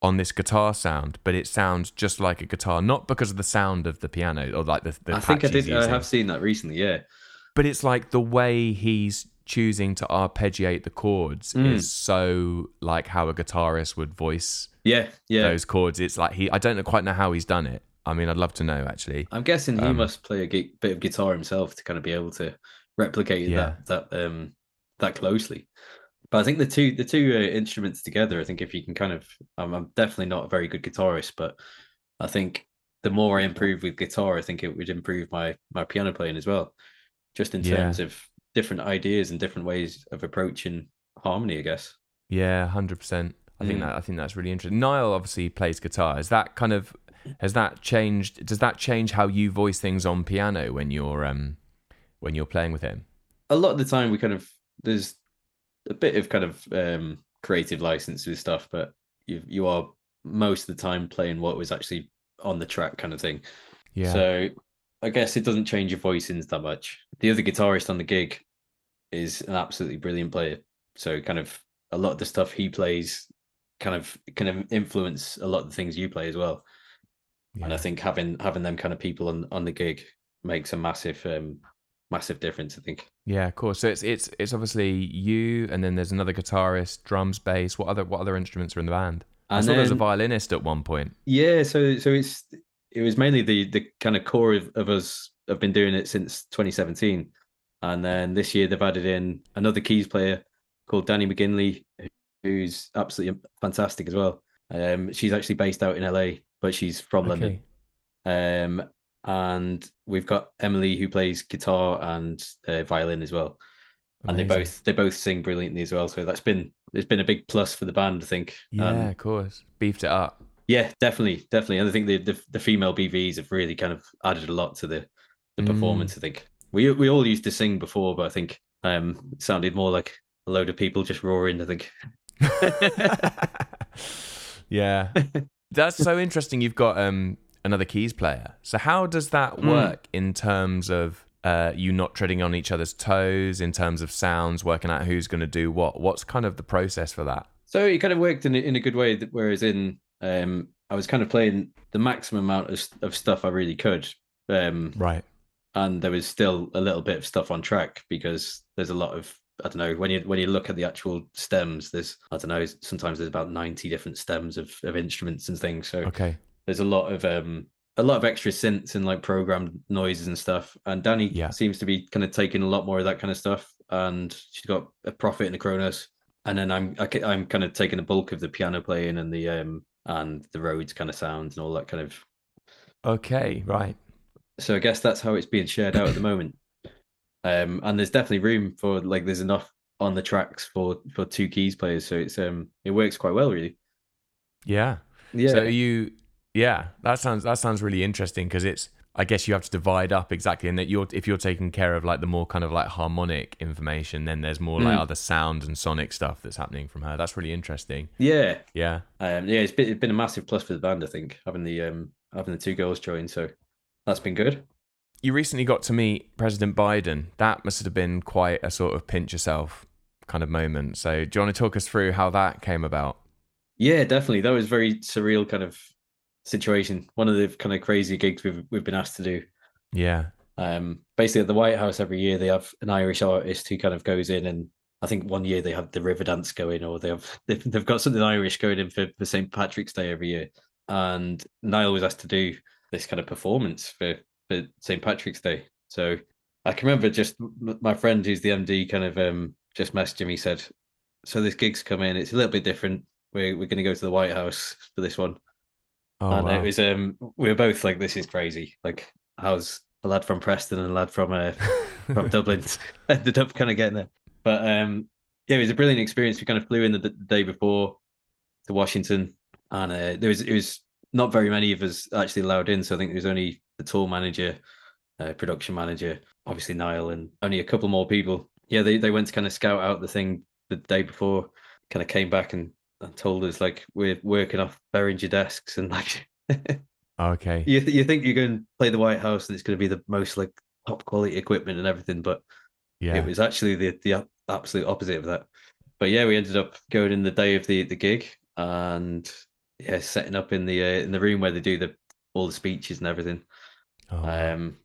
On this guitar sound, but it sounds just like a guitar, not because of the sound of the piano or like the. the I think I did. I have seen that recently. Yeah, but it's like the way he's choosing to arpeggiate the chords Mm. is so like how a guitarist would voice Yeah, yeah. those chords. It's like he I don't know quite know how he's done it. I mean, I'd love to know actually. I'm guessing he Um, must play a bit of guitar himself to kind of be able to replicate Yeah. that that um that closely. But I think the two the two uh, instruments together, I think if you can kind of, I'm, I'm definitely not a very good guitarist, but I think the more I improve with guitar, I think it would improve my my piano playing as well, just in Yeah. terms of different ideas and different ways of approaching harmony. I guess. Yeah, hundred percent. I think Mm. that I think that's really interesting. Niall obviously plays guitar. Is that kind of has that changed? Does that change how you voice things on piano when you're um when you're playing with him? a lot of the time we kind of there's a bit of kind of um creative license with stuff but you you are most of the time playing what was actually on the track kind of thing. Yeah. so i guess it doesn't change your voicings that much. The other guitarist on the gig is an absolutely brilliant player. So kind of a lot of the stuff he plays kind of kind of influence a lot of the things you play as well. And i think having having them kind of people on on the gig makes a massive um massive difference i think Yeah, of course. So it's it's it's obviously you, and then there's another guitarist, drums, bass. What other what other instruments are in the band? I And saw there was a violinist at one point. Yeah, so so it's it was mainly the the kind of core of, of us have been doing it since 2017, and then this year they've added in another keys player called Danny McGinley, who's absolutely fantastic as well. Um, she's actually based out in LA, but she's from London. Um, and we've got Emily who plays guitar and uh, violin as well, and they both they both sing brilliantly as well. So that's been it's been a big plus for the band, I think. Yeah, Um, of course. Beefed it up. yeah, definitely, definitely. And I think the, the the female BVs have really kind of added a lot to the the Mm. performance. I think we we all used to sing before, but I think um it sounded more like a load of people just roaring. I think. yeah. That's so interesting. You've got um another keys player. So how does that Mm. work in terms of uh, you not treading on each other's toes, in terms of sounds, working out who's going to do what? What's kind of the process for that? So it kind of worked in a, in a good way. that- Whereas in um I was kind of playing the maximum amount of, of stuff I really could. Um, Right. and there was still a little bit of stuff on track because there's a lot of I don't know when you when you look at the actual stems there's I don't know sometimes there's about 90 different stems of, of instruments and things so Okay. There's a lot of um a lot of extra synths and like programmed noises and stuff and Danny Yeah. seems to be kind of taking a lot more of that kind of stuff and she's got a Prophet and a Kronos and then I'm I, ca- I'm kind of taking the bulk of the piano playing and the um and the Rhodes kind of sounds and all that kind of Okay. Right. so I guess that's how it's being shared out at the moment. Um, and there's definitely room for like there's enough on the tracks for for two keys players, so it's um it works quite well really. Yeah. Yeah, So you, yeah, that sounds that sounds really interesting because it's. I guess you have to divide up exactly, and that you're if you're taking care of like the more kind of like harmonic information, then there's more like Mm. other sound and sonic stuff that's happening from her. That's really interesting. yeah, Yeah, um, yeah. It's been it's been a massive plus for the band, I think, having the um having the two girls join. So that's been good. you recently got to meet President Biden. That must have been quite a sort of pinch yourself kind of moment. So do you want to talk us through how that came about? Yeah, definitely. That was very surreal kind of situation. One of the kind of crazy gigs we've we've been asked to do. Yeah, Um, basically at the White House every year they have an Irish artist who kind of goes in and I think one year they have the Riverdance going or they have they've, they've got something Irish going in for, for St. Patrick's Day every year. And Niall was asked to do this kind of performance for, for St. Patrick's Day. So I can remember just my friend who's the MD kind of um just messaged me, said, So this gig's come in, it's a little bit different. We're we're gonna go to the White House for this one oh and wow. it was um we were both like this is crazy. Like how's a lad from preston and a lad from uh from dublin ended up kind of getting there? But um yeah it was a brilliant experience. We kind of flew in the, the day before to washington and uh, there was it was not very many of us actually allowed in so i think there was only the tour manager uh, production manager obviously niall and only a couple more people. Yeah they, they went to kind of scout out the thing the day before kind of came back and, and told us like we're working off Behringer desks and like okay. you th- you think you're going to play the White House and it's going to be the most like top quality equipment and everything, but Yeah. it was actually the the absolute opposite of that. But yeah, we ended up going in the day of the the gig and yeah, setting up in the uh, in the room where they do the all the speeches and everything. Oh. Um,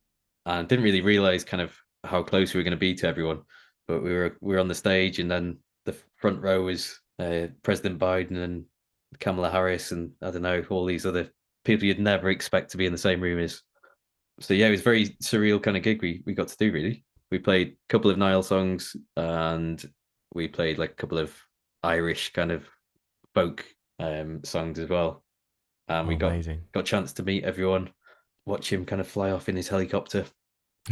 and didn't really realize kind of how close we were going to be to everyone. but we were we were on the stage, and then the front row was uh, President Biden and Kamala Harris, and I don't know all these other people you'd never expect to be in the same room as. So yeah, it was a very surreal kind of gig we we got to do. Really, we played a couple of Niall songs, and we played like a couple of Irish kind of folk um, songs as well. And we Oh, got amazing. got a chance to meet everyone, watch him kind of fly off in his helicopter.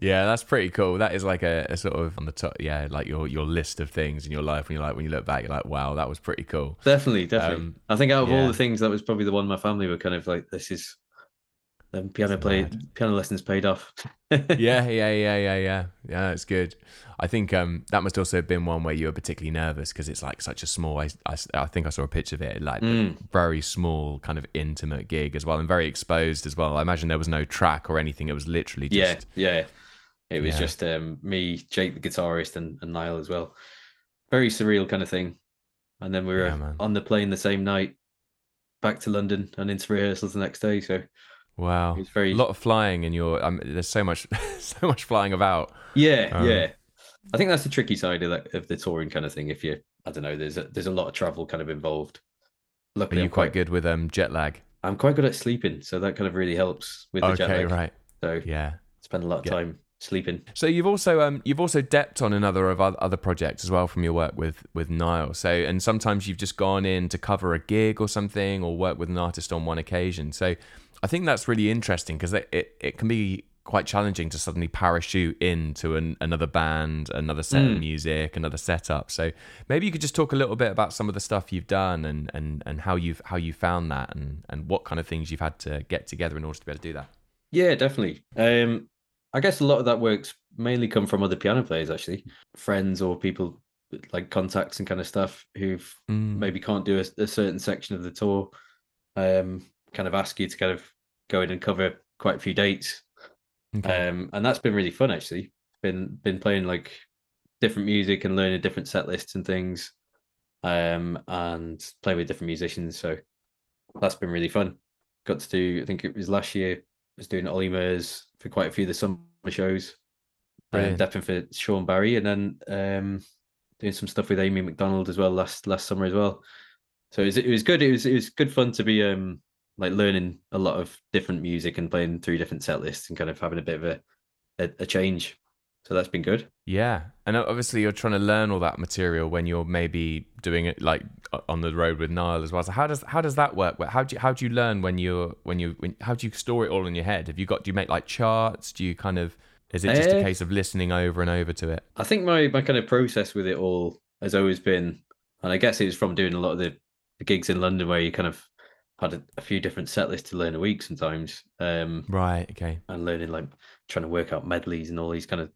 yeah, that's pretty cool. That is like a, a sort of on the top, yeah, like your your list of things in your life. When you like when you look back, you're like, wow, that was pretty cool. definitely, definitely. Um, I think out of all the things, that was probably the one my family were kind of like, "This is." Um, piano play, piano lessons paid off. yeah, yeah, yeah, yeah, yeah. Yeah, it's good. I think um, that must also have been one where you were particularly nervous because it's like such a small. I, I, I think I saw a picture of it, like Mm. very small, kind of intimate gig as well, and very exposed as well. I imagine there was no track or anything. It was literally just yeah. Yeah. It was Yeah. just um, me, Jake, the guitarist, and, and Niall as well. Very surreal kind of thing. And then we were Yeah, on the plane the same night, back to London and into rehearsals the next day. So wow. it was very A lot of flying, and you're. Um, there's so much, so much flying about. Yeah, Um, yeah. I think that's the tricky side of that of the touring kind of thing. If you, I don't know, there's a, there's a lot of travel kind of involved. Are you I'm quite good with um jet lag? I'm quite good at sleeping, so that kind of really helps with the jet Okay, lag. right. So Yeah. spend a lot of time sleeping. So you've also um you've also depped on another of other projects as well from your work with with Niall. So and sometimes you've just gone in to cover a gig or something or work with an artist on one occasion. So I think that's really interesting because it, it it can be quite challenging to suddenly parachute into an, another band, another set of Mm. music, another setup. So maybe you could just talk a little bit about some of the stuff you've done and and and how you've how you found that and and what kind of things you've had to get together in order to be able to do that. Yeah, definitely. Um, I guess a lot of that works mainly come from other piano players, actually, friends or people like contacts and kind of stuff who've Mm. maybe can't do a, a certain section of the tour. Um, kind of ask you to kind of go in and cover quite a few dates. Okay. Um, and that's been really fun actually. Been been playing like different music and learning different set lists and things. Um, and playing with different musicians. So that's been really fun. Got to do, I think it was last year, was doing Olly Murs for quite a few of the summer shows. Brilliant. Brilliant. Depping for Sean Barry and then um doing some stuff with Amy Macdonald as well last last summer as well. So it was, it was good. It was it was good fun to be um like learning a lot of different music and playing through different set lists and kind of having a bit of a a, a change. So that's been good. Yeah, and obviously you're trying to learn all that material when you're maybe doing it like on the road with Niall as well. So how does how does that work? How do you how do you learn when you're when you when, how do you store it all in your head? Have you got do you make like charts? Do you kind of is it just a Eh. case of listening over and over to it? I think my my kind of process with it all has always been, and I guess it was from doing a lot of the, the gigs in London where you kind of had a, a few different set lists to learn a week sometimes, um, Right. Okay. and learning like trying to work out medleys and all these kind of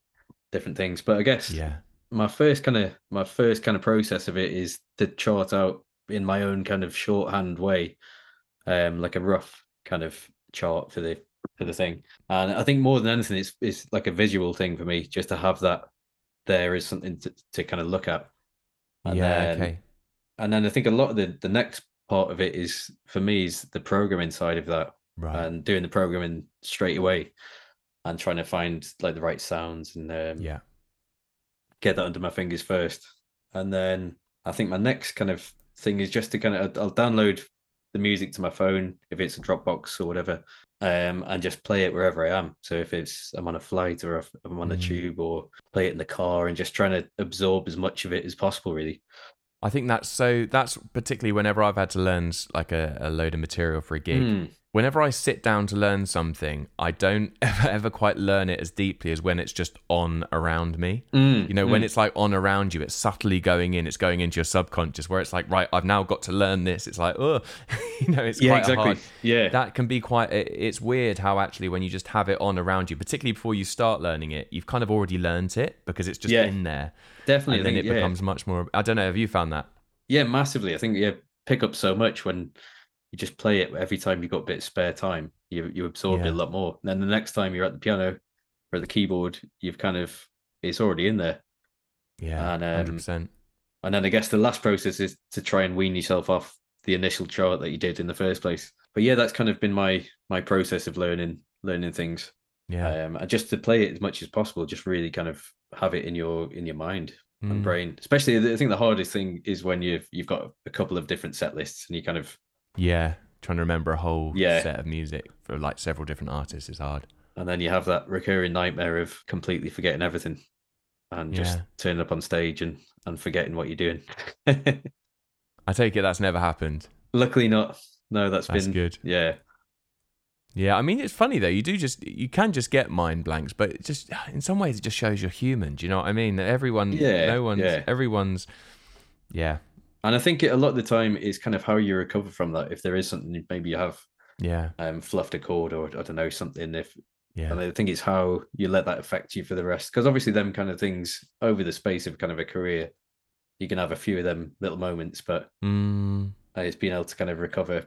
different things. But I guess Yeah. my first kind of my first kind of process of it is to chart out in my own kind of shorthand way, um, like a rough kind of chart for the for the thing. And I think more than anything, it's it's like a visual thing for me, just to have that there is something to, to kind of look at. And yeah. then, okay. And then I think a lot of the the next part of it is for me is the programming side of that Right. and doing the programming straight away and trying to find like the right sounds and um, yeah. get that under my fingers first. And then I think my next kind of thing is just to kind of I'll download the music to my phone if it's a Dropbox or whatever, um, and just play it wherever I am. So if it's I'm on a flight or if I'm on a Mhm. tube or play it in the car and just trying to absorb as much of it as possible, really. I think that's so. That's particularly whenever I've had to learn like a, a load of material for a gig. Mm, whenever I sit down to learn something, I don't ever ever quite learn it as deeply as when it's just on around me. mm, You know, when mm. it's like on around you, it's subtly going in, it's going into your subconscious where it's like, right, I've now got to learn this. It's like, oh, you know, it's yeah, quite exactly. hard. Yeah, That can be quite, it's weird how actually when you just have it on around you, particularly before you start learning it, you've kind of already learned it because it's just Yeah, in there. definitely. And then think, it yeah. becomes much more, I don't know, have you found that? Yeah, massively. I think you pick up so much when you just play it every time you've got a bit of spare time. You you absorb it a lot more. And then the next time you're at the piano or at the keyboard, you've kind of it's already in there. Yeah, And, um, 100%. And then I guess the last process is to try and wean yourself off the initial chart that you did in the first place. But yeah, that's kind of been my my process of learning learning things. Yeah. um, and just to play it as much as possible, just really kind of have it in your in your mind and Mm. brain. Especially, I think the hardest thing is when you've you've got a couple of different set lists and you kind of Yeah. Trying to remember a whole Yeah. set of music for like several different artists is hard. and then you have that recurring nightmare of completely forgetting everything and just Yeah. turning up on stage and and forgetting what you're doing. I take it that's never happened. Luckily, not. No, that's That's been good. Yeah, Yeah, I mean it's funny though. You do just you can just get mind blanks, but it just in some ways it just shows you're human. Do you know what I mean? That everyone, Yeah, no one's, yeah. everyone's, yeah, and I think it, a lot of the time is kind of how you recover from that. If there is something, maybe you have yeah, um, fluffed a chord or I don't know something. If yeah, and I think it's how you let that affect you for the rest. Because obviously, them kind of things over the space of kind of a career, you can have a few of them little moments, but mm, uh, it's being able to kind of recover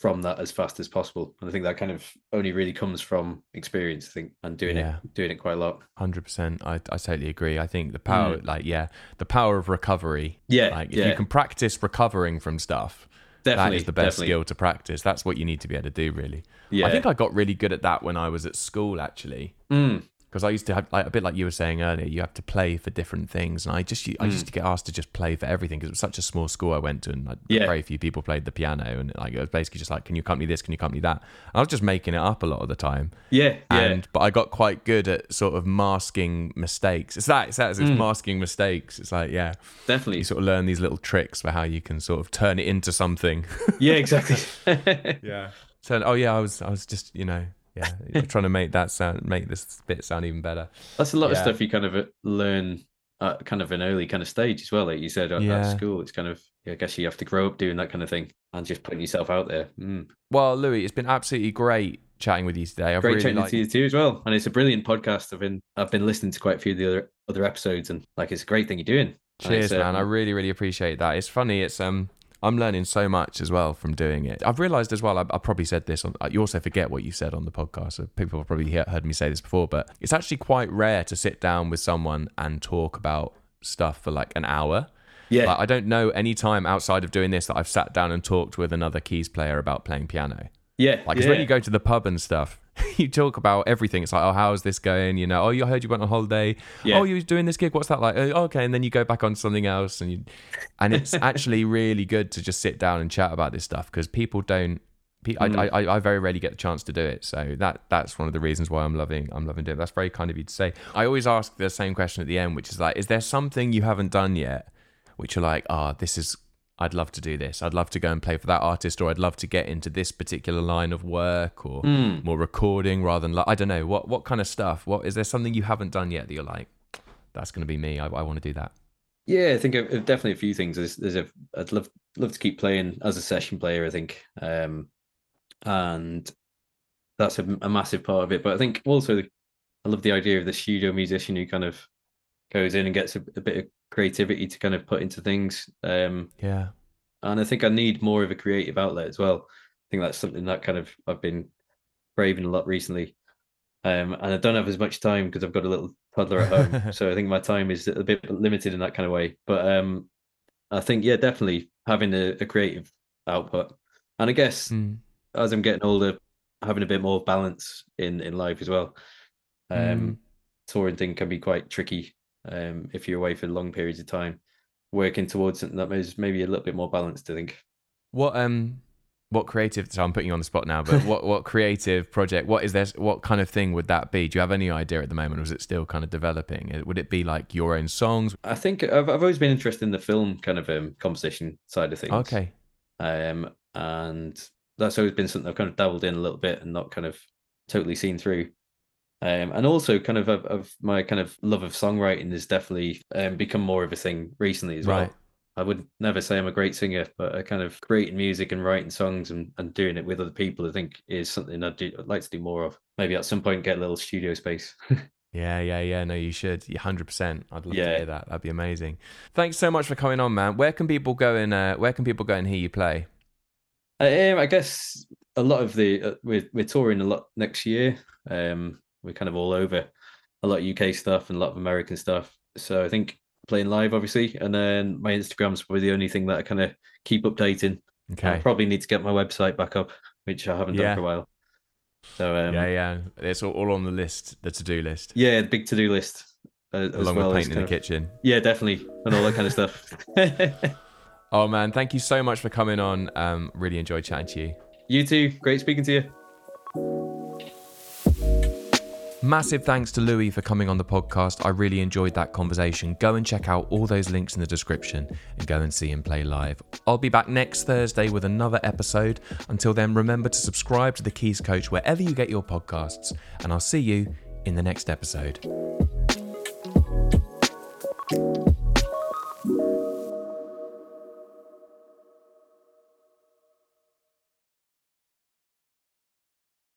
from that as fast as possible. And I think that kind of only really comes from experience, I think, and doing Yeah. it doing it quite a lot. hundred percent. I I totally agree. I think the power, like yeah, the power of recovery. Mm. Yeah, Like if yeah, you can practice recovering from stuff, definitely that is the best definitely. skill to practice. That's what you need to be able to do, really. Yeah, I think I got really good at that when I was at school, actually. Mm, because I used to have like a bit like you were saying earlier. You have to play for different things, and I just I Mm. used to get asked to just play for everything because it was such a small school I went to, and like, Yeah. very few people played the piano, and like it was basically just like, can you accompany this? Can you accompany that? And I was just making it up a lot of the time, yeah, yeah, and but I got quite good at sort of masking mistakes. It's that it's that it's Mm. masking mistakes. It's like yeah, definitely. you sort of learn these little tricks for how you can sort of turn it into something. Yeah, exactly. yeah. So oh yeah, I was I was just you know yeah trying to make that sound make this bit sound even better. That's a lot of stuff you kind of uh, learn at kind of an early kind of stage as well. Like you said at, Yeah. at school, it's kind of I guess you have to grow up doing that kind of thing and just putting yourself out there. Mm. Well, Louis, it's been absolutely great chatting with you today. I've Great really chatting liked- to you too as well, and it's a brilliant podcast. I've been I've been listening to quite a few of the other other episodes, and like it's a great thing you're doing. Cheers, man. um, I really, really appreciate that. It's funny. It's um, I'm learning so much as well from doing it. I've realised as well. I, I probably said this. On, you also forget what you said on the podcast. So people have probably heard me say this before, but it's actually quite rare to sit down with someone and talk about stuff for like an hour. yeah, Like, I don't know any time outside of doing this that I've sat down and talked with another keys player about playing piano. yeah, Like, yeah. when you go to the pub and stuff, you talk about everything. It's like, oh, how's this going? You know, oh, you heard you went on holiday. Yeah. Oh, you was doing this gig. What's that like? Oh, okay, and then you go back on something else, and you, and it's actually really good to just sit down and chat about this stuff because people don't. I, Mm. I, I very rarely get the chance to do it, so that that's one of the reasons why I'm loving I'm loving doing. It. That's very kind of you to say. I always ask the same question at the end, which is like, is there something you haven't done yet, which you're like, ah, this is I'd love to do this. I'd love to go and play for that artist, or I'd love to get into this particular line of work, or Mm. more recording rather than like I don't know what what kind of stuff. What is there something you haven't done yet that you're like, that's going to be me. I, I want to do that. Yeah, I think of definitely a few things. There's, there's a, I'd love love to keep playing as a session player. I think, um, and that's a, a massive part of it. But I think also I love the idea of the studio musician who kind of goes in and gets a, a bit of creativity to kind of put into things. Um, Yeah, and I think I need more of a creative outlet as well. I think that's something that kind of I've been craving a lot recently. Um, and I don't have as much time because I've got a little toddler at home, so I think my time is a bit limited in that kind of way. But um, I think yeah, definitely having a, a creative output, and I guess Mm. as I'm getting older, having a bit more balance in in life as well. Um, Mm. touring thing can be quite tricky um, if you're away for long periods of time. Working towards something that is maybe a little bit more balanced, I think. What um, what creative? So I'm putting you on the spot now, but what what creative project? What is there? What kind of thing would that be? Do you have any idea at the moment, or is it still kind of developing? Uh, Would it be like your own songs? I think I've I've always been interested in the film kind of um, composition side of things. Okay, Um, and that's always been something I've kind of dabbled in a little bit and not kind of totally seen through. Um, and also kind of of, of my kind of love of songwriting has definitely um, become more of a thing recently as well. I would never say I'm a great singer, but I kind of creating music and writing songs and, and doing it with other people, I think is something I'd, do, I'd like to do more of. Maybe at some point get a little studio space. Yeah, yeah, yeah. No, you should. Hundred percent. I'd love to hear that. That'd be amazing. Thanks so much for coming on, man. Where can people go and uh, where can people go and hear you play? Um, I guess a lot of the uh, we're we're touring a lot next year. Um, we're kind of all over a lot of UK stuff and a lot of American stuff. So I think playing live, obviously, and then my Instagram's probably the only thing that I kind of keep updating. I Okay. probably need to get my website back up, which I haven't Yeah. done for a while. So um, yeah, yeah, it's all, all on the list, the to-do list, yeah, the big to do list. Uh, along well with painting the of- kitchen. Yeah, definitely, and all that kind of stuff. Oh man, thank you so much for coming on. Um, really enjoyed chatting to you. you too. Great speaking to you. Massive thanks to Louis for coming on the podcast. I really enjoyed that conversation. Go and check out all those links in the description and go and see him play live. I'll be back next Thursday with another episode. Until then, remember to subscribe to The Keys Coach wherever you get your podcasts, and I'll see you in the next episode.